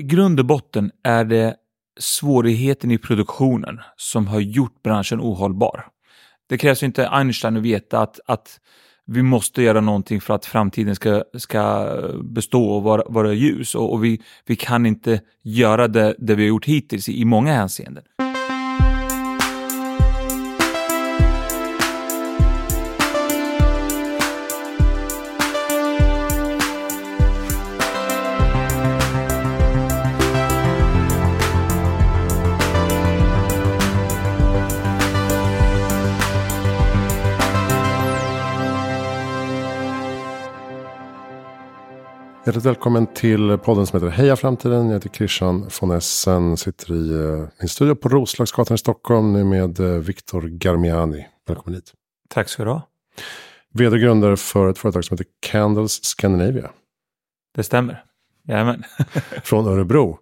i grund och botten är det svårigheten i produktionen som har gjort branschen ohållbar. Det krävs inte Einstein att veta att, att vi måste göra någonting för att framtiden ska, ska bestå och vara, vara ljus. Och, och vi, vi kan inte göra det, det vi har gjort hittills i, i många hänseenden. Hjärtligt välkommen till podden som heter Heja Framtiden. Jag heter Christian von Essen. Sitter i uh, min studio på Roslagsgatan i Stockholm nu med uh, Viktor Garmiani. Välkommen hit. Tack ska du ha. Vd och grundare för ett företag som heter Candles Scandinavia. Det stämmer. Jajamän. Från Örebro.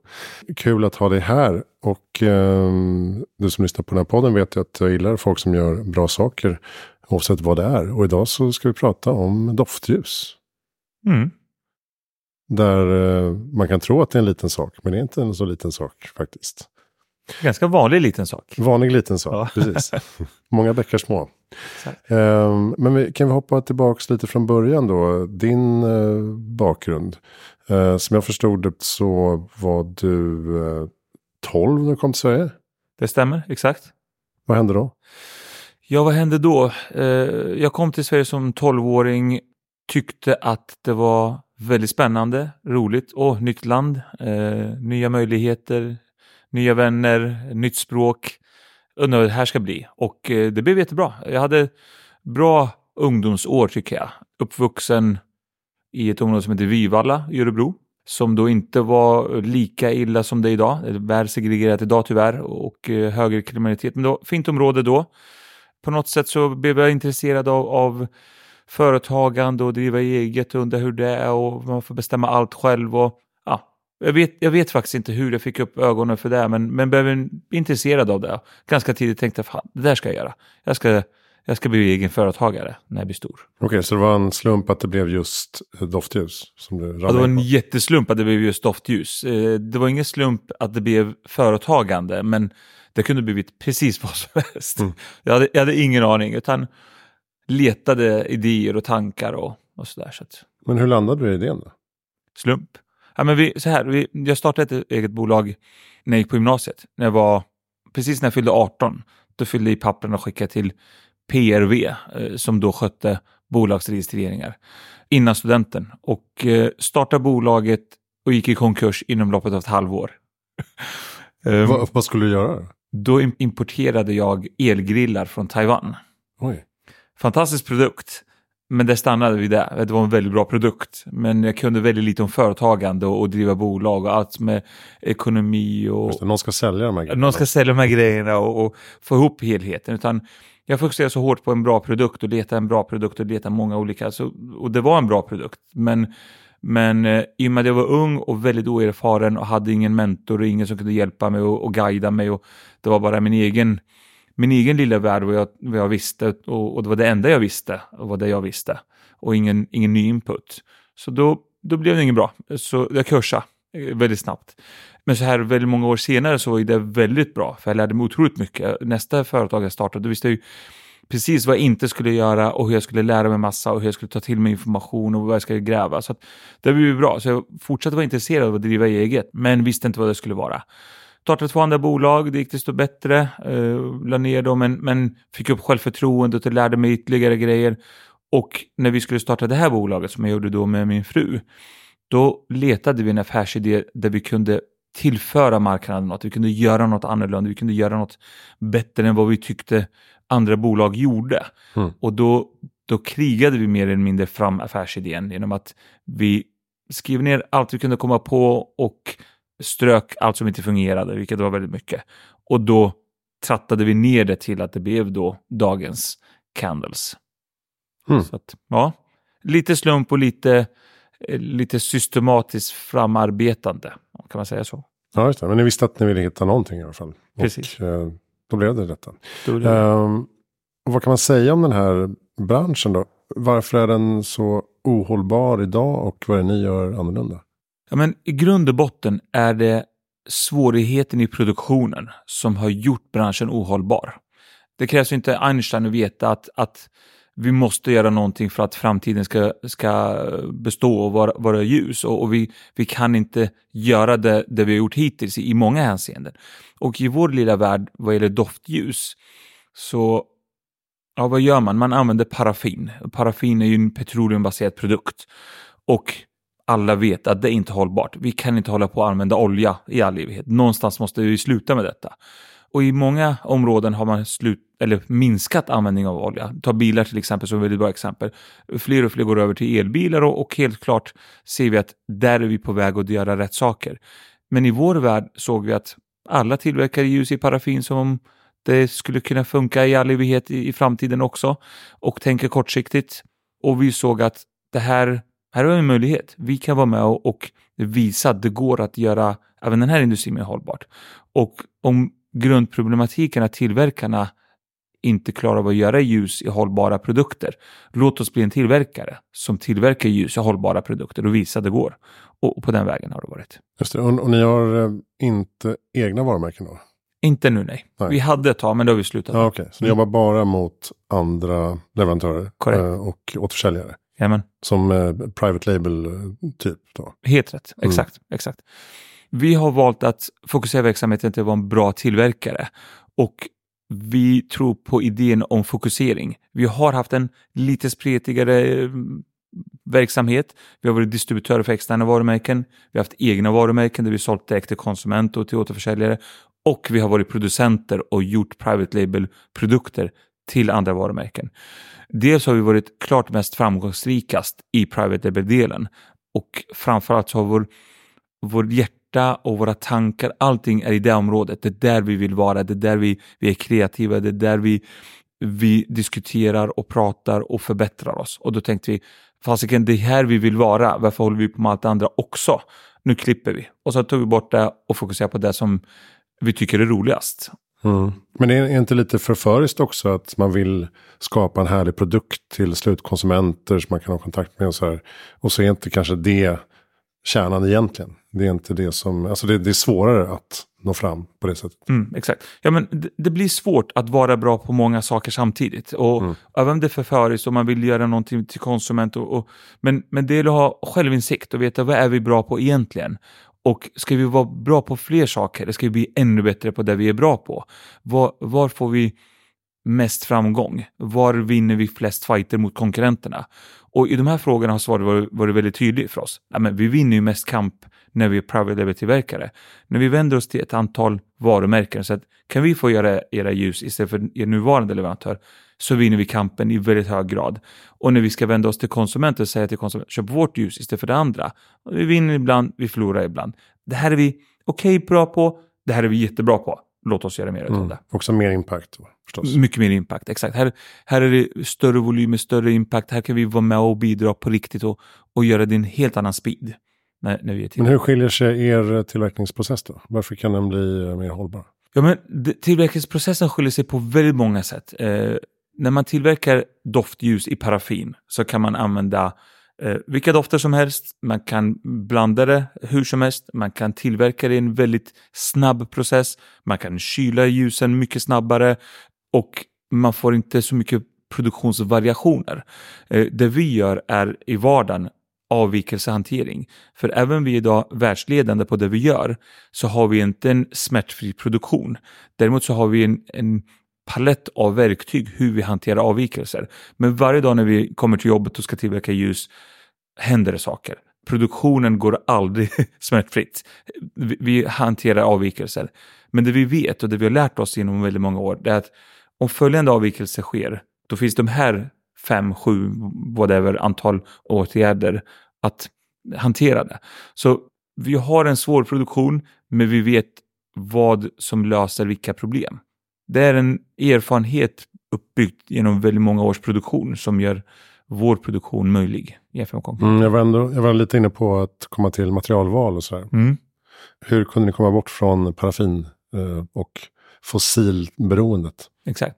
Kul att ha dig här. Och uh, du som lyssnar på den här podden vet ju att jag gillar folk som gör bra saker. Oavsett vad det är. Och idag så ska vi prata om doftljus. Mm. Där eh, man kan tro att det är en liten sak, men det är inte en så liten sak faktiskt. Ganska vanlig liten sak. Vanlig liten sak, ja. precis. Många bäckar små. Um, men vi, kan vi hoppa tillbaka lite från början då? Din uh, bakgrund. Uh, som jag förstod det så var du uh, 12 när du kom till Sverige. Det stämmer, exakt. Vad hände då? Ja, vad hände då? jag kom till Sverige som 12-åring, tyckte att det var Väldigt spännande, roligt. Åh, nytt land, eh, nya möjligheter, nya vänner, nytt språk. Undrar vad det här ska bli. Och eh, det blev jättebra. Jag hade bra ungdomsår tycker jag. Uppvuxen i ett område som heter Vivalla i Örebro. Som då inte var lika illa som det är idag. Det är väl segregerat idag tyvärr och eh, högre kriminalitet. Men då, fint område då. På något sätt så blev jag intresserad av, av företagande och driva eget och undra hur det är och man får bestämma allt själv. Och, ja, jag, vet, jag vet faktiskt inte hur jag fick upp ögonen för det, men, men blev intresserad av det. Ganska tidigt tänkte jag, det där ska jag göra. Jag ska, jag ska bli egen företagare när jag blir stor. Okej, okay, så det var en slump att det blev just doftljus? Som du ja, det var en jätteslump att det blev just doftljus. Eh, det var ingen slump att det blev företagande, men det kunde blivit precis vad som helst. Mm. Jag, hade, jag hade ingen aning, utan letade idéer och tankar och, och sådär. Så att... Men hur landade du i idén då? Slump. Ja, men vi, så här, vi, jag startade ett eget bolag när jag gick på gymnasiet. När jag var, precis när jag fyllde 18, då fyllde jag i pappren och skickade till PRV eh, som då skötte bolagsregistreringar innan studenten och eh, startade bolaget och gick i konkurs inom loppet av ett halvår. um, Va, vad skulle du göra? Då importerade jag elgrillar från Taiwan. Oj fantastisk produkt. Men det stannade vid det. Det var en väldigt bra produkt. Men jag kunde väldigt lite om företagande och, och driva bolag och allt med ekonomi och... Det, någon ska sälja de här grejerna. Någon ska sälja de här grejerna och, och få ihop helheten. Utan jag fokuserade så hårt på en bra produkt och leta en bra produkt och leta många olika. Så, och det var en bra produkt. Men, men eh, i och med att jag var ung och väldigt oerfaren och hade ingen mentor och ingen som kunde hjälpa mig och, och guida mig. Och det var bara min egen min egen lilla värld vad jag, vad jag visste och, och, det var det enda jag visste och vad det jag visste och ingen, ingen ny input. Så då, då blev det inget bra. Så jag kursade eh, väldigt snabbt. Men så här väldigt många år senare så var det väldigt bra för jag lärde mig otroligt mycket. Nästa företag jag startade, då visste jag ju precis vad jag inte skulle göra och hur jag skulle lära mig massa och hur jag skulle ta till mig information och vad jag skulle gräva. Så det blev bra. Så jag fortsatte vara intresserad av att driva eget, men visste inte vad det skulle vara startade två andra bolag, det gick desto bättre. Eh, la ner dem, men, men fick upp självförtroendet och lärde mig ytterligare grejer. Och när vi skulle starta det här bolaget som jag gjorde då med min fru, då letade vi en affärsidé där vi kunde tillföra marknaden något. Vi kunde göra något annorlunda, vi kunde göra något bättre än vad vi tyckte andra bolag gjorde. Mm. Och då, då krigade vi mer eller mindre fram affärsidén genom att vi skrev ner allt vi kunde komma på och strök allt som inte fungerade, vilket var väldigt mycket. Och då trattade vi ner det till att det blev då dagens Candles. Mm. Så att, ja, lite slump och lite, eh, lite systematiskt framarbetande, kan man säga så. Ja, just det. Men ni visste att ni ville hitta någonting i alla fall. Precis. Och, eh, då blev det detta. Då det. Um, och vad kan man säga om den här branschen då? Varför är den så ohållbar idag och vad är det ni gör annorlunda? Ja, men I grund och botten är det svårigheten i produktionen som har gjort branschen ohållbar. Det krävs inte Einstein att veta att, att vi måste göra någonting för att framtiden ska, ska bestå och vara, vara ljus och, och, vi, vi kan inte göra det, det vi har gjort hittills i, i många hänseenden. Och i vår lilla värld vad gäller doftljus så ja, vad gör man? Man använder paraffin. Paraffin är ju en petroleumbaserad produkt och alla vet att det är inte hållbart. Vi kan inte hålla på att använda olja i all evighet. Någonstans måste vi sluta med detta. Och i många områden har man slut, eller minskat användning av olja. Ta bilar till exempel som ett väldigt bra exempel. Fler och fler går över till elbilar och, och helt klart ser vi att där är vi på väg att göra rätt saker. Men i vår värld såg vi att alla tillverkar ljus i paraffin som om det skulle kunna funka i all evighet i, i framtiden också och tänker kortsiktigt. Och vi såg att det här, här är en möjlighet. Vi kan vara med och, och visa att det går att göra även den här industrin mer hållbart. Och om grundproblematiken att tillverkarna inte klarar av att göra ljus i hållbara produkter. Låt oss bli en tillverkare som tillverkar ljus i hållbara produkter och visa att det går. Och på den vägen har det varit. Just det, och, och ni har eh, inte egna varumärken då? Inte nu nej. nej. Vi hade ett tag men det har vi slutat ja, okay. Så ni jobbar bara mot andra leverantörer Korrekt. Eh, och återförsäljare? Jajamän. Som eh, private label eh, typ? Helt rätt, mm. exakt. Mm. exakt. Vi har valt att fokusera verksamheten till att vara en bra tillverkare och vi tror på idén om fokusering. Vi har haft en lite spretigare eh, verksamhet. Vi har varit distributörer för externa varumärken. Vi har haft egna varumärken där vi sålt direkt till konsument och till återförsäljare. Och vi har varit producenter och gjort private label-produkter till andra varumärken. Dels har vi varit klart mest framgångsrikast i private label-delen och framförallt så har vår, vår hjärta och våra tankar, allting är i det området. Det är där vi vill vara, det är där vi, vi är kreativa, det är där vi, vi diskuterar och pratar och förbättrar oss. Och då tänkte vi, fasiken det är här vi vill vara, varför håller vi på med allt det andra också? Nu klipper vi. Och så tog vi bort det och fokuserade på det som vi tycker är roligast. Mm. Men är det inte lite förföriskt också att man vill skapa en härlig produkt till slutkonsumenter som man kan ha kontakt med och så här. Och så är inte kanske det kärnan egentligen. Det är inte det som, alltså det, det är svårare att nå fram på det sättet. Mm, exakt. Ja, men det, det, blir svårt att vara bra på många saker samtidigt. Och mm. Även om det är förföriskt och man vill göra någonting till konsument. Och, och, men, men det gäller att ha självinsikt och veta vad är vi bra på egentligen. Och ska vi vara bra på fler saker, eller ska vi bli ännu bättre på det vi är bra på? Var, var får vi mest framgång? Var vinner vi flest fighter mot konkurrenterna? Och i de här frågorna har svaret varit, varit väldigt tydligt för oss. Ja, men vi vinner ju mest kamp när vi är private label-tillverkare. När vi vänder oss till ett antal varumärken så att kan vi få göra era ljus istället för er nuvarande leverantör så vinner vi kampen i väldigt hög grad. Och när vi ska vända oss till konsumenter och säga till konsumenter köp vårt ljus istället för det andra. Vi vinner ibland, vi förlorar ibland. Det här är vi okej okay, bra på, det här är vi jättebra på låt oss göra mer mm. av det. Också mer impact förstås. Mycket mer impact, exakt. Här, här är det större volymer, större impact. Här kan vi vara med och bidra på riktigt och, och göra det i en helt annan speed. När, när vi är men hur skiljer sig er tillverkningsprocess då? Varför kan den bli mer hållbar? Ja, men tillverkningsprocessen skiljer sig på väldigt många sätt. Eh, när man tillverkar doftljus i paraffin så kan man använda eh, vilka dofter som helst. Man kan blanda det hur som helst. Man kan tillverka det i en väldigt snabb process. Man kan kyla ljusen mycket snabbare och man får inte så mycket produktionsvariationer. Eh, det vi gör är i vardagen avvikelsehantering. För även vi är idag världsledande på det vi gör så har vi inte en smärtfri produktion. Däremot så har vi en, en palett av verktyg hur vi hanterar avvikelser. Men varje dag när vi kommer till jobbet och ska tillverka ljus händer det saker. Produktionen går aldrig smärtfritt. Vi, hanterar avvikelser. Men det vi vet och det vi har lärt oss inom väldigt många år är att om följande avvikelse sker, då finns de här fem, sju, whatever antal åtgärder att hantera det. Så vi har en svår produktion, men vi vet vad som löser vilka problem. Det är en erfarenhet uppbyggd genom väldigt många års produktion som gör vår produktion möjlig Mm, jag, var ändå, jag var lite inne på att komma till materialval och sådär. Mm. Hur kunde ni komma bort från paraffin eh, och fossilberoendet? Exakt.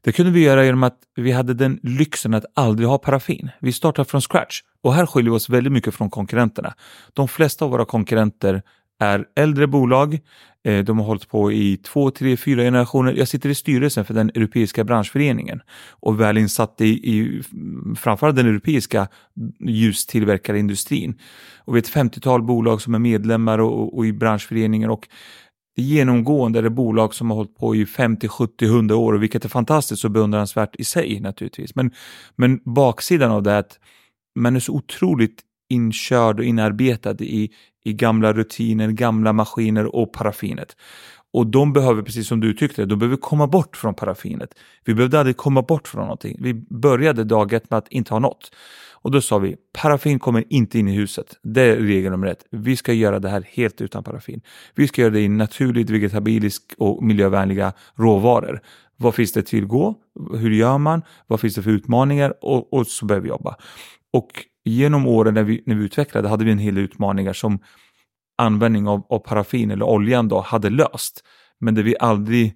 Det kunde vi göra genom att vi hade den lyxen att aldrig ha paraffin. Vi startar från scratch och här skiljer vi oss väldigt mycket från konkurrenterna. De flesta av våra konkurrenter är äldre bolag. Eh, de har hållit på i två, tre, fyra generationer. Jag sitter i styrelsen för den europeiska branschföreningen och väl insatt i, i framförallt den europeiska ljustillverkarindustrin. Och vi är ett 50-tal bolag som är medlemmar och, och i branschföreningen och genomgående är det bolag som har hållit på i 50, 70, 100 år, vilket är fantastiskt och beundransvärt i sig naturligtvis. Men, men baksidan av det är att man är så otroligt inkörd och inarbetad i, i gamla rutiner, gamla maskiner och paraffinet. Och de behöver, precis som du tyckte, de behöver komma bort från paraffinet. Vi behövde aldrig komma bort från någonting. Vi började dag ett med att inte ha något. Och då sa vi, paraffin kommer inte in i huset. Det är regel nummer ett. Vi ska göra det här helt utan paraffin. Vi ska göra det i naturligt, vegetabilisk och miljövänliga råvaror. Vad finns det tillgå? Hur gör man? Vad finns det för utmaningar? Och, och så börjar vi jobba. Och genom åren när vi, när vi utvecklade hade vi en hel del utmaningar som användning av, av paraffin eller oljan då hade löst. Men där vi aldrig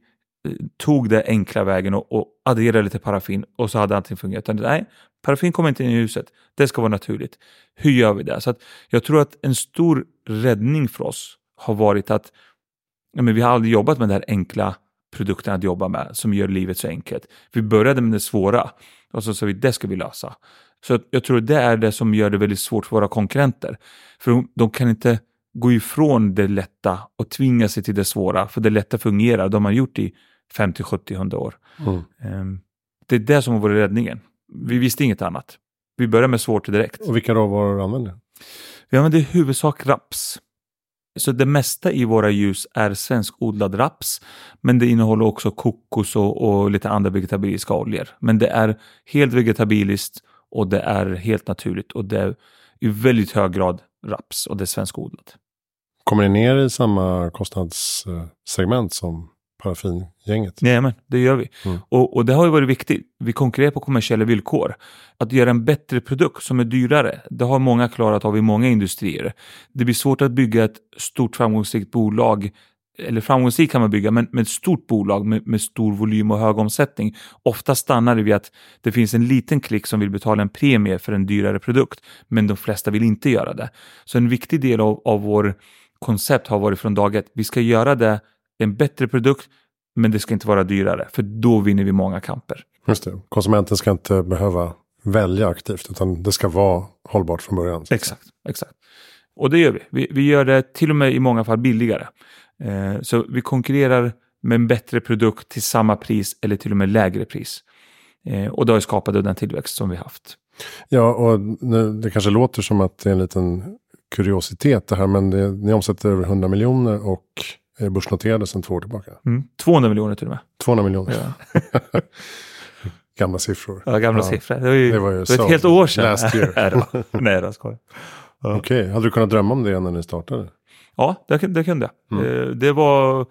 eh, tog den enkla vägen och, och adderade lite paraffin och så hade allting fungerat. nej, paraffin kommer inte in i huset. Det ska vara naturligt. Hur gör vi det? Så att jag tror att en stor räddning för oss har varit att ja, men vi har aldrig jobbat med det här enkla produkten att jobba med som gör livet så enkelt. Vi började med det svåra och så sa vi det ska vi lösa. Så jag tror det är det som gör det väldigt svårt för våra konkurrenter. För de kan inte gå ifrån det lätta och tvinga sig till det svåra, för det lätta fungerar. De har gjort i 50, 70, 100 år. Mm. Ehm, det är det som har varit räddningen. Vi visste inget annat. Vi började med svårt direkt. Och vilka råvaror använder ni? Vi använder i huvudsak raps. Så det mesta i våra ljus är svenskodlad raps, men det innehåller också kokos och, och lite andra vegetabiliska oljor. Men det är helt vegetabiliskt och det är helt naturligt och det är i väldigt hög grad raps och det är svenskodlat. Kommer det ner i samma kostnadssegment som paraffingänget? Nej, men det gör vi. Mm. Och, och, det har ju varit viktigt. Vi konkurrerar på kommersiella villkor. Att göra en bättre produkt som är dyrare, det har många klarat av i många industrier. Det blir svårt att bygga ett stort framgångsrikt bolag eller framgångsrikt kan man bygga, men med ett stort bolag med, med, stor volym och hög omsättning. Ofta stannar det vid att det finns en liten klick som vill betala en premie för en dyrare produkt, men de flesta vill inte göra det. Så en viktig del av, av vår koncept har varit från dag ett, vi ska göra det en bättre produkt, men det ska inte vara dyrare, för då vinner vi många kamper. Just det, konsumenten ska inte behöva välja aktivt, utan det ska vara hållbart från början. Exakt, exakt. Och det gör vi. vi. Vi gör det till och med i många fall billigare. Eh, så vi konkurrerar med en bättre produkt till samma pris eller till och med lägre pris. Eh, och det har skapat den tillväxt som vi haft. Ja, och nu, det kanske låter som att det är en liten kuriositet det här, men det, ni omsätter över 100 miljoner och är börsnoterade sedan två år tillbaka. Mm. 200 miljoner till och med. 200 miljoner. Ja. gamla siffror. Ja, gamla ja. siffror. Det var ju, det var ju det var ett helt år sedan. Last year. Nej, jag skojar. Ja. Okej, okay. hade du kunnat drömma om det när ni startade? Ja, det, det kunde jag. Mm. Eh, det var...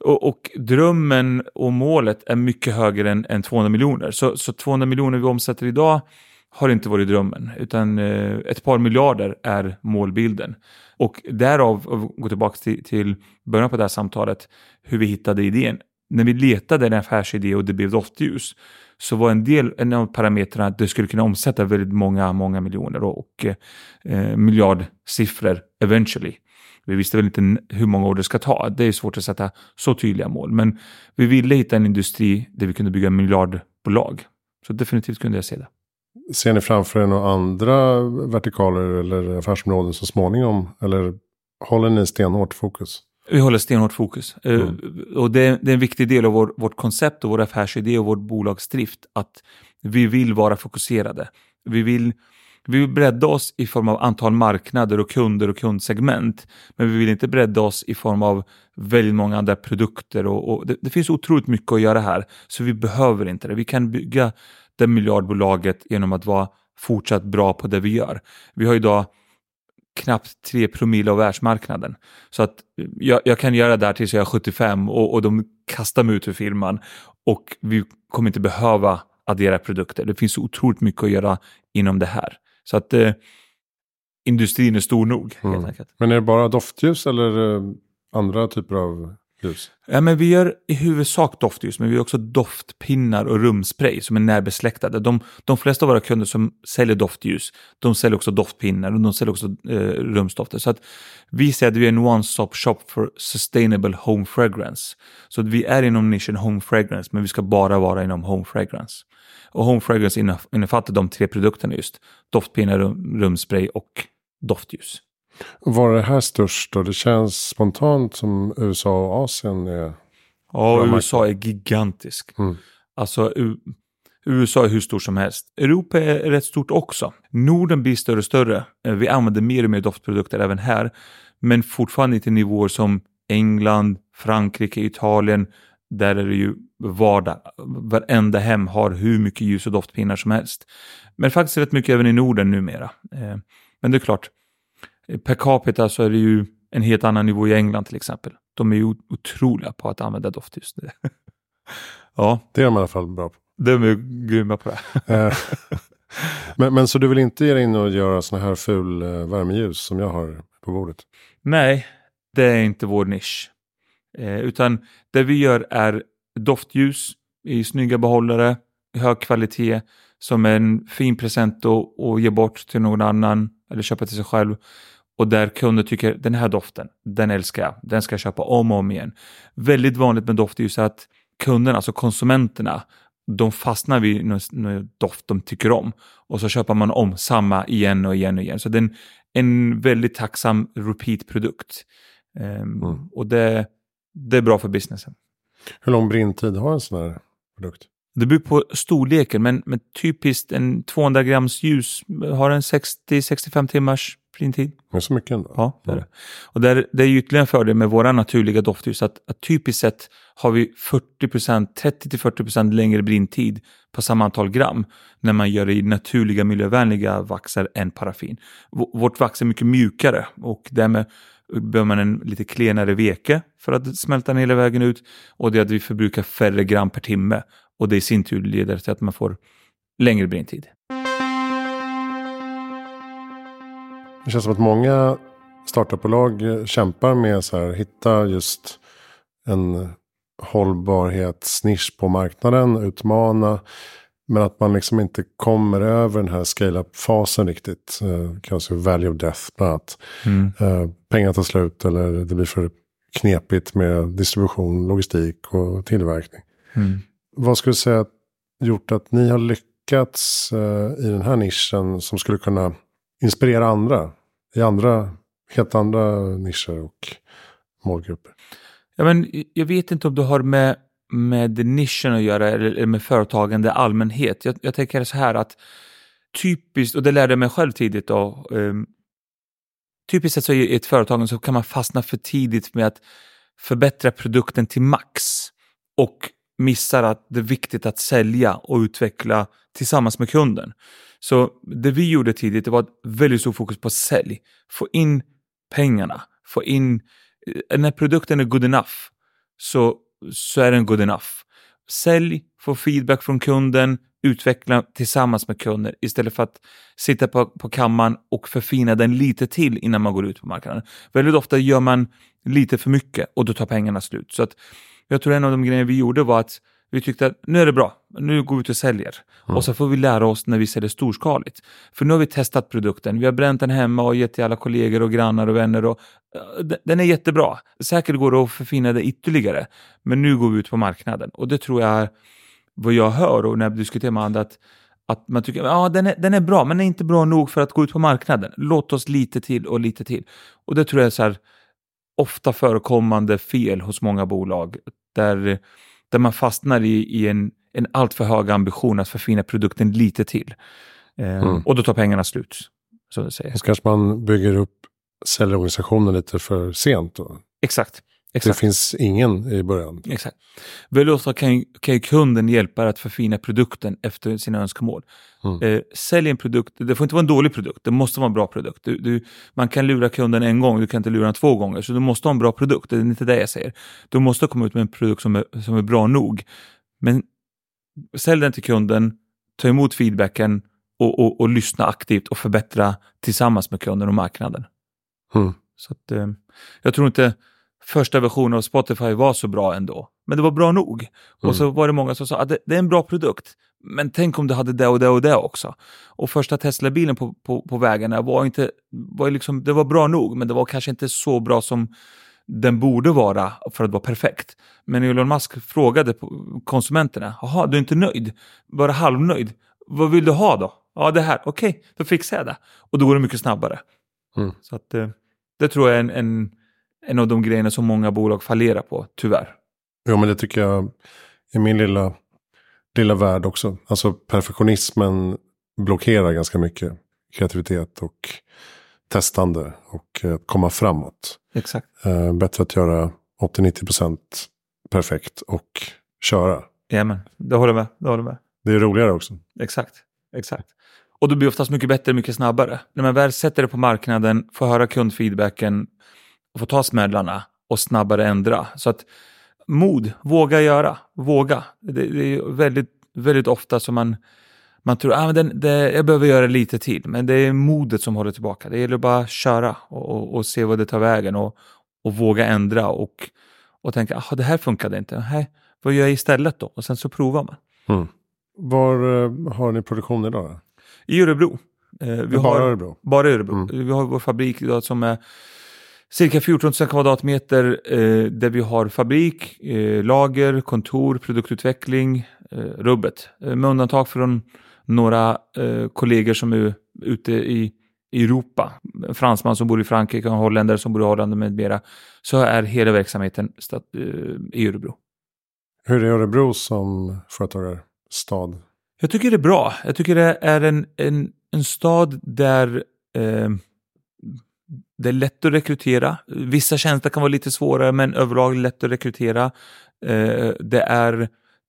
Och, och, drömmen och målet är mycket högre än, än 200 miljoner. Så, så 200 miljoner vi omsätter idag har inte varit drömmen, utan eh, ett par miljarder är målbilden. Och därav, gå tillbaka till, till början på det här samtalet, hur vi hittade idén. När vi letade en affärsidé och det blev doftljus, så var en del en av parametrarna att det skulle kunna omsätta väldigt många, många miljoner och, och eh, miljardsiffror eventually. Vi visste väl inte hur många år det ska ta. Det är svårt att sätta så tydliga mål. Men vi ville hitta en industri där vi kunde bygga miljardbolag. Så definitivt kunde jag se det. Ser ni framför er några andra vertikaler eller affärsområden så småningom? Eller håller ni stenhårt fokus? Vi håller stenhårt fokus. Eh, mm. och det är, det är, en viktig del av vår, vårt koncept och vår affärsidé och vår bolagsdrift att vi vill vara fokuserade. Vi vill vi vill bredda oss i form av antal marknader och kunder och kundsegment. Men vi vill inte bredda oss i form av väldigt många andra produkter. Och, och det, det, finns otroligt mycket att göra här, så vi behöver inte det. Vi kan bygga det miljardbolaget genom att vara fortsatt bra på det vi gör. Vi har idag knappt 3 promille av världsmarknaden. Så att jag, jag, kan göra det här tills jag är 75 och, och de kastar mig ut ur firman och vi kommer inte behöva addera produkter. Det finns så otroligt mycket att göra inom det här. Så att eh, industrin är stor nog. Mm. Men är det bara doftljus eller andra typer av ljus? Ja, men vi gör i huvudsak doftljus, men vi gör också doftpinnar och rumspray som är närbesläktade. De, de flesta av våra kunder som säljer doftljus, de säljer också doftpinnar och de säljer också eh, rumsdofter. Så att vi säger att vi är en one-stop shop for sustainable home fragrance. Så att vi är inom nischen home fragrance, men vi ska bara vara inom home fragrance. Och home fragrance innefattar de tre produkterna just. Doftpinnar, rum, rumspray och doftljus. Var är det här störst då? Det känns spontant som USA och Asien är... Ja, USA är gigantisk. Mm. Alltså U USA är hur stort som helst. Europa är rätt stort också. Norden blir större och större. Eh, vi använder mer och mer doftprodukter även här. Men fortfarande inte nivåer som England, Frankrike, Italien. Där är det ju vardag. Varenda hem har hur mycket ljus och doftpinnar som helst. Men faktiskt rätt mycket även i Norden numera. Eh, men det är klart, Per capita så är det ju en helt annan nivå i England till exempel. De är ju otroliga på att använda doftljus. ja. Det är de i alla fall bra på. De är grymma på det. Eh, men, men så du vill inte ge dig in och göra sådana här ful eh, värmeljus som jag har på bordet? Nej, det är inte vår nisch. Eh, utan det vi gör är doftljus i snygga behållare, hög kvalitet, som en fin present att ge bort till någon annan eller köpa till sig själv och där kunder tycker den här doften, den älskar jag, den ska jag köpa om och om igen. Väldigt vanligt med doft är ju så att kunderna, alltså konsumenterna, de fastnar vid någon doft de tycker om och så köper man om samma igen och igen och igen. Så det är en, en väldigt tacksam repeat-produkt. Um, mm. Och det, det är bra för businessen. Hur lång brintid har en sån här produkt? Det beror på storleken, men, men typiskt en 200 grams ljus har en 60-65 timmars printid. Det är så mycket ändå. Ja, det är det. Och där, det är ju ytterligare en fördel med våra naturliga doftljus att, att typiskt sett har vi 40 30-40% längre brintid på samma antal gram när man gör det i naturliga miljövänliga vaxer än paraffin. Vårt vax är mycket mjukare och därmed behöver man en lite klenare veke för att smälta den hela vägen ut och det är att vi förbrukar färre gram per timme och det i sin tur leder till att man får längre brintid. Det känns som att många startupbolag kämpar med att hitta just en hållbarhetsnisch på marknaden, utmana. Men att man liksom inte kommer över den här scale-up-fasen riktigt. Eh, kallas ju value of death bland annat. Mm. Eh, pengar tar slut eller det blir för knepigt med distribution, logistik och tillverkning. Mm. Vad skulle du säga gjort att ni har lyckats eh, i den här nischen som skulle kunna inspirera andra i andra, helt andra nischer och målgrupper? Ja, men jag vet inte om du har med, med nischen att göra eller med företagande i allmänhet. Jag, jag tänker så här att typiskt, och det lärde jag mig själv tidigt då, um, typiskt sett så i ett företag så kan man fastna för tidigt med att förbättra produkten till max och missar att det är viktigt att sälja och utveckla tillsammans med kunden. Så det vi gjorde tidigt det var ett väldigt stort fokus på sälj. Få in pengarna, få in... Eh, när produkten är good enough så, så är den good enough. Sälj, få feedback från kunden, utveckla tillsammans med kunder istället för att sitta på, på kammaren och förfina den lite till innan man går ut på marknaden. Väldigt ofta gör man lite för mycket och då tar pengarna slut. Så att jag tror en av de grejer vi gjorde var att vi tyckte att nu är det bra, nu går vi ut och säljer. Mm. Och så får vi lära oss när vi säljer storskaligt. För nu har vi testat produkten, vi har bränt den hemma och gett till alla kollegor och grannar och vänner. Och, uh, den är jättebra. Säkert går det att förfina det ytterligare. Men nu går vi ut på marknaden. Och det tror jag är vad jag hör och när jag diskuterar med andra att, att man tycker att ja, den, är, den är bra, men den är inte bra nog för att gå ut på marknaden. Låt oss lite till och lite till. Och det tror jag är så här, ofta förekommande fel hos många bolag där, där man fastnar i, i en, en alltför hög ambition att förfina produkten lite till. Eh, mm. Och då tar pengarna slut. Så så kanske man bygger upp säljorganisationen lite för sent. Då. Exakt. Exakt. Det finns ingen i början. Exakt. Ofta kan, kan kunden hjälpa att förfina produkten efter sina önskemål. Mm. Eh, sälj en produkt, det får inte vara en dålig produkt, det måste vara en bra produkt. Du, du, man kan lura kunden en gång, du kan inte lura den två gånger, så du måste ha en bra produkt, det är inte det jag säger. Du måste komma ut med en produkt som är, som är bra nog. Men sälj den till kunden, ta emot feedbacken och, och, och lyssna aktivt och förbättra tillsammans med kunden och marknaden. Mm. Så att, eh, jag tror inte första versionen av Spotify var så bra ändå. Men det var bra nog. Mm. Och så var det många som sa att det, det är en bra produkt. Men tänk om du hade det och det och det också. Och första Tesla-bilen på, på, på vägarna var inte, var liksom, det var bra nog, men det var kanske inte så bra som den borde vara för att vara perfekt. Men Elon Musk frågade konsumenterna, jaha, du är inte nöjd? Bara halvnöjd? Vad vill du ha då? Ja, det här. Okej, då fixar jag det. Och då går det mycket snabbare. Mm. Så att, eh, det tror jag är en, en, en av de grejerna som många bolag fallerar på, tyvärr. Ja, men det tycker jag är min lilla, lilla värld också. Alltså perfektionismen blockerar ganska mycket kreativitet och testande och eh, komma framåt. Exakt. Eh, bättre att göra 80-90% perfekt och köra. Jajamän, det håller med. Det håller med. Det är roligare också. Exakt, exakt. Och det blir oftast mycket bättre, mycket snabbare. När man väl sätter det på marknaden, får höra kundfeedbacken, och får ta smällarna och snabbare ändra. Så att mod, våga göra, våga. Det, det är väldigt, väldigt ofta som man, man tror, ah, men den, det, jag behöver göra lite till, men det är modet som håller tillbaka. Det gäller bara att köra och, och, och se vad det tar vägen och, och våga ändra och, och tänka, ah, det här funkade inte, Nej, vad gör jag istället då? Och sen så provar man. Mm. Var eh, har ni produktion idag? Då? I Örebro. Eh, vi bara har, Örebro? Bara i Örebro. Mm. Vi har vår fabrik idag som är cirka 14 000 kvadratmeter eh, där vi har fabrik, eh, lager, kontor, produktutveckling, eh, rubbet. Eh, med undantag från några eh, kollegor som är ute i Europa, en fransman som bor i Frankrike, en holländare som bor i Holland med mera, så är hela verksamheten eh, i Örebro. Hur är Örebro som företagarstad? Jag tycker det är bra. Jag tycker det är en, en, en stad där det är lätt att rekrytera. Vissa tjänster kan vara lite svårare, men överlag lätt att rekrytera. Eh, det är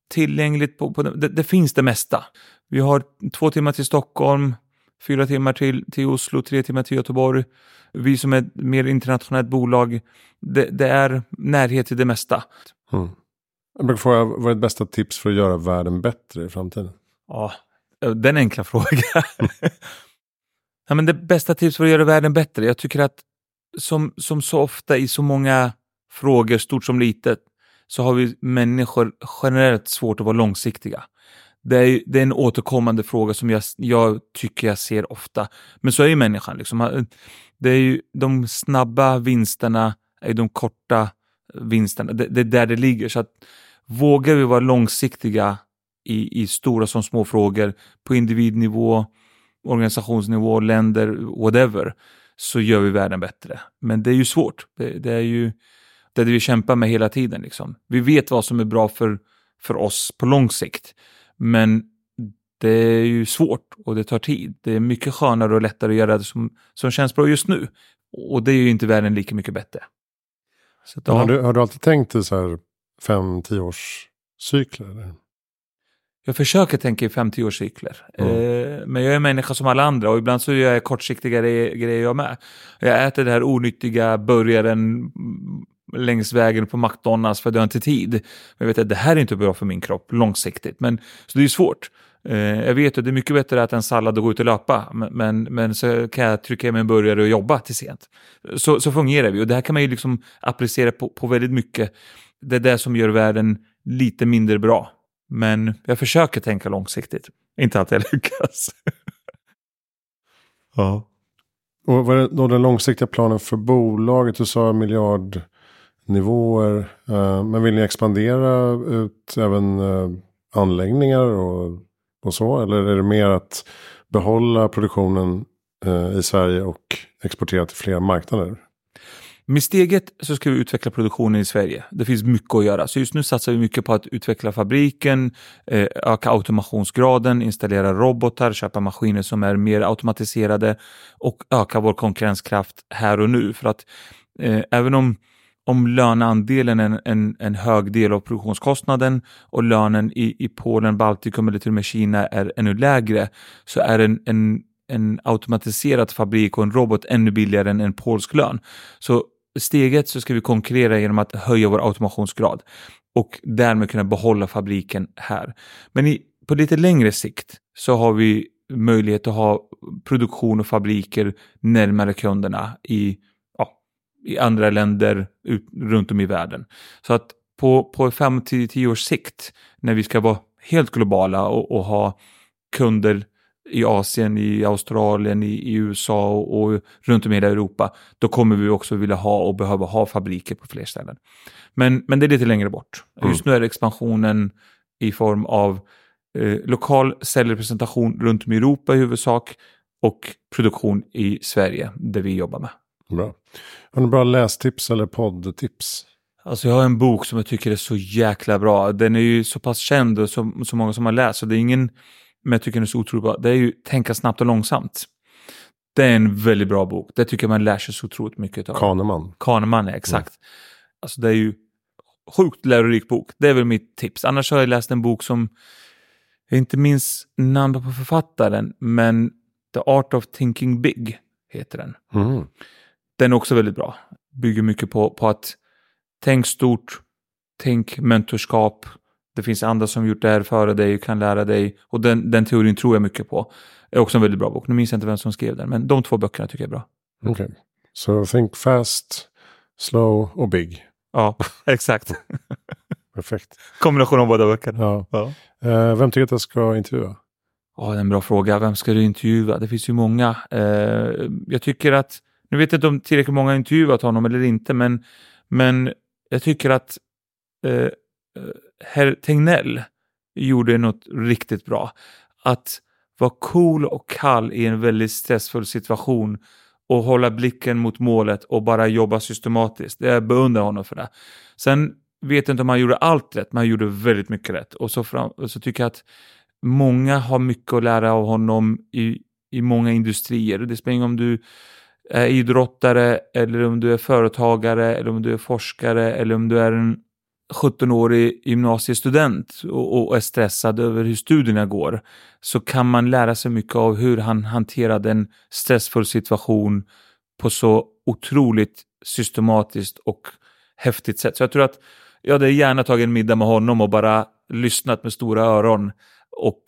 tillgängligt på, på det, det finns det mesta. Vi har två timmar till Stockholm, fyra timmar till, till Oslo, tre timmar till Göteborg. Vi som är ett mer internationellt bolag, det, det är närhet till det mesta. Mm. Jag brukar fråga, vad är ditt bästa tips för att göra världen bättre i framtiden? Ja, den enkla frågan ja, men det bästa tipset för att göra världen bättre, jag tycker att som, som så ofta i så många frågor, stort som litet, så har vi människor generellt svårt att vara långsiktiga. Det är, det är en återkommande fråga som jag, jag tycker jag ser ofta. Men så är ju människan. Liksom. Det är ju, de snabba vinsterna är de korta vinsterna. Det, det är där det ligger. Så att vågar vi vara långsiktiga i, i stora som små frågor på individnivå, organisationsnivå, länder, whatever, så gör vi världen bättre. Men det är ju svårt. Det, det är ju det vi kämpar med hela tiden. Liksom. Vi vet vad som är bra för, för oss på lång sikt. Men det är ju svårt och det tar tid. Det är mycket skönare och lättare att göra det som, som känns bra just nu. Och det är ju inte världen lika mycket bättre. Att, har, du, har du alltid tänkt i så här fem, tio års cykler? Eller? Jag försöker tänka i 50-årscykler. Mm. Eh, men jag är en människa som alla andra och ibland så gör jag kortsiktiga grejer jag med. Jag äter det här onyttiga burgaren längs vägen på McDonalds för att jag inte tid. Men jag vet att det här är inte bra för min kropp långsiktigt. Men, så det är svårt. Eh, jag vet att det är mycket bättre att äta en sallad och gå ut och löpa. Men, men, men så kan jag trycka i mig en burgare och jobba till sent. Så, så fungerar vi och det här kan man ju liksom applicera på, på väldigt mycket. Det är det som gör världen lite mindre bra. Men jag försöker tänka långsiktigt. Inte att jag lyckas. ja. Och vad är då den långsiktiga planen för bolaget? Du sa miljardnivåer. Eh, men vill ni expandera ut även eh, anläggningar och, och så? Eller är det mer att behålla produktionen eh, i Sverige och exportera till fler marknader? Med steget så ska vi utveckla produktionen i Sverige. Det finns mycket att göra. Så just nu satsar vi mycket på att utveckla fabriken, eh, öka automationsgraden, installera robotar, köpa maskiner som är mer automatiserade och öka vår konkurrenskraft här och nu. För att eh, även om, om löneandelen är en, en, en, hög del av produktionskostnaden och lönen i, i Polen, Baltikum eller till och med Kina är ännu lägre så är en, en en automatiserad fabrik och en robot ännu billigare än en polsk lön. Så steget så ska vi konkurrera genom att höja vår automationsgrad och därmed kunna behålla fabriken här. Men i, på lite längre sikt så har vi möjlighet att ha produktion och fabriker närmare kunderna i ja, i andra länder ut, runt om i världen. Så att på, på 5-10 års sikt, när vi ska vara helt globala och, och ha kunder i Asien, i Australien, i, i USA och, och, runt om i hela Europa, då kommer vi också vilja ha och behöva ha fabriker på fler ställen. Men, men det är lite längre bort. Mm. Just nu är expansionen i form av eh, lokal säljrepresentation runt om i Europa i huvudsak och produktion i Sverige, där vi jobbar med. Bra. Har du bra lästips eller poddtips? Alltså jag har en bok som jag tycker är så jäkla bra. Den är ju så pass känd och så, så många som har läst, så det är ingen men jag tycker den är så otroligt bra, det är ju Tänka snabbt och långsamt. Det är en väldigt bra bok. Det tycker jag man lär sig så otroligt mycket av. Kahneman. Kahneman, exakt. Mm. Alltså det är ju sjukt lärorik bok. Det är väl mitt tips. Annars har jag läst en bok som jag inte minns namnet på författaren, men The Art of Thinking Big heter den. Mm. Den är också väldigt bra. Bygger mycket på, på att tänk stort, tänk mentorskap, det finns andra som gjort det här före dig och kan lära dig. Och den, den teorin tror jag mycket på. Det är också en väldigt bra bok. Nu minns jag inte vem som skrev den, men de två böckerna tycker jag är bra. Okej. Okay. Så so think fast, slow och big. Ja, exakt. Perfekt. Kombination av båda böckerna. Ja. ja. Uh, vem tycker att jag ska intervjua? Ja, det är en bra fråga. Vem ska du intervjua? Det finns ju många. Uh, jag tycker att, nu vet jag inte om tillräckligt många intervjuat honom eller inte, men, men jag tycker att uh, herr Tegnell gjorde något riktigt bra. Att vara cool och kall i en väldigt stressfull situation och hålla blicken mot målet och bara jobba systematiskt. Jag beundrar honom för det. Sen vet jag inte om han gjorde allt rätt, men han gjorde väldigt mycket rätt. Och så, fram, och så tycker jag att många har mycket att lära av honom i, i många industrier. Det spelar ingen om du är idrottare eller om du är företagare eller om du är forskare eller om du är en 17-årig gymnasiestudent och, och, är stressad över hur studierna går så kan man lära sig mycket av hur han hanterade en stressfull situation på så otroligt systematiskt och häftigt sätt. Så jag tror att jag hade gärna tagit en middag med honom och bara lyssnat med stora öron och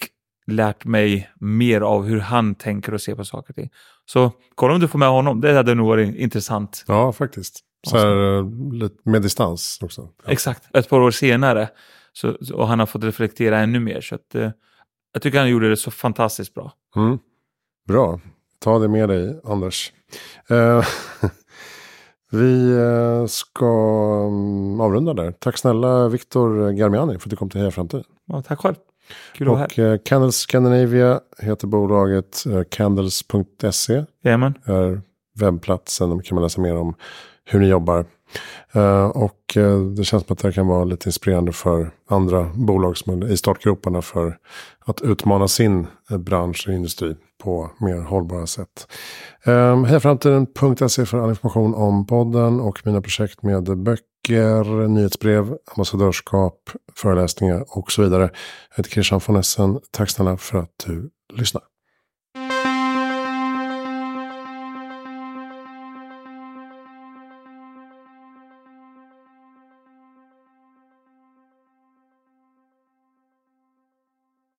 lärt mig mer av hur han tänker och ser på saker och ting. Så kolla om du får med honom, det hade nog varit intressant. Ja, faktiskt. Så här, eh, med distans också. Ja. Exakt, ett par år senare. Så, och han har fått reflektera ännu mer. Så att, eh, jag tycker han gjorde det så fantastiskt bra. Mm. Bra, ta det med dig Anders. Eh, vi eh, ska mm, avrunda där. Tack snälla Viktor Garmiani för att du kom till Heja Framtid. Ja, tack själv. Kul att och eh, Candles Scandinavia heter bolaget. Candles.se är webbplatsen. Där kan man läsa mer om hur ni jobbar. Eh, och eh, det känns som att det kan vara lite inspirerande för andra bolag som är i startgroparna för att utmana sin eh, bransch och industri på mer hållbara sätt. Ehm, Hejaframtiden.se för all information om podden och mina projekt med böcker, nyhetsbrev, ambassadörskap, föreläsningar och så vidare. Jag heter Christian von Essen. Tack snälla för att du lyssnar.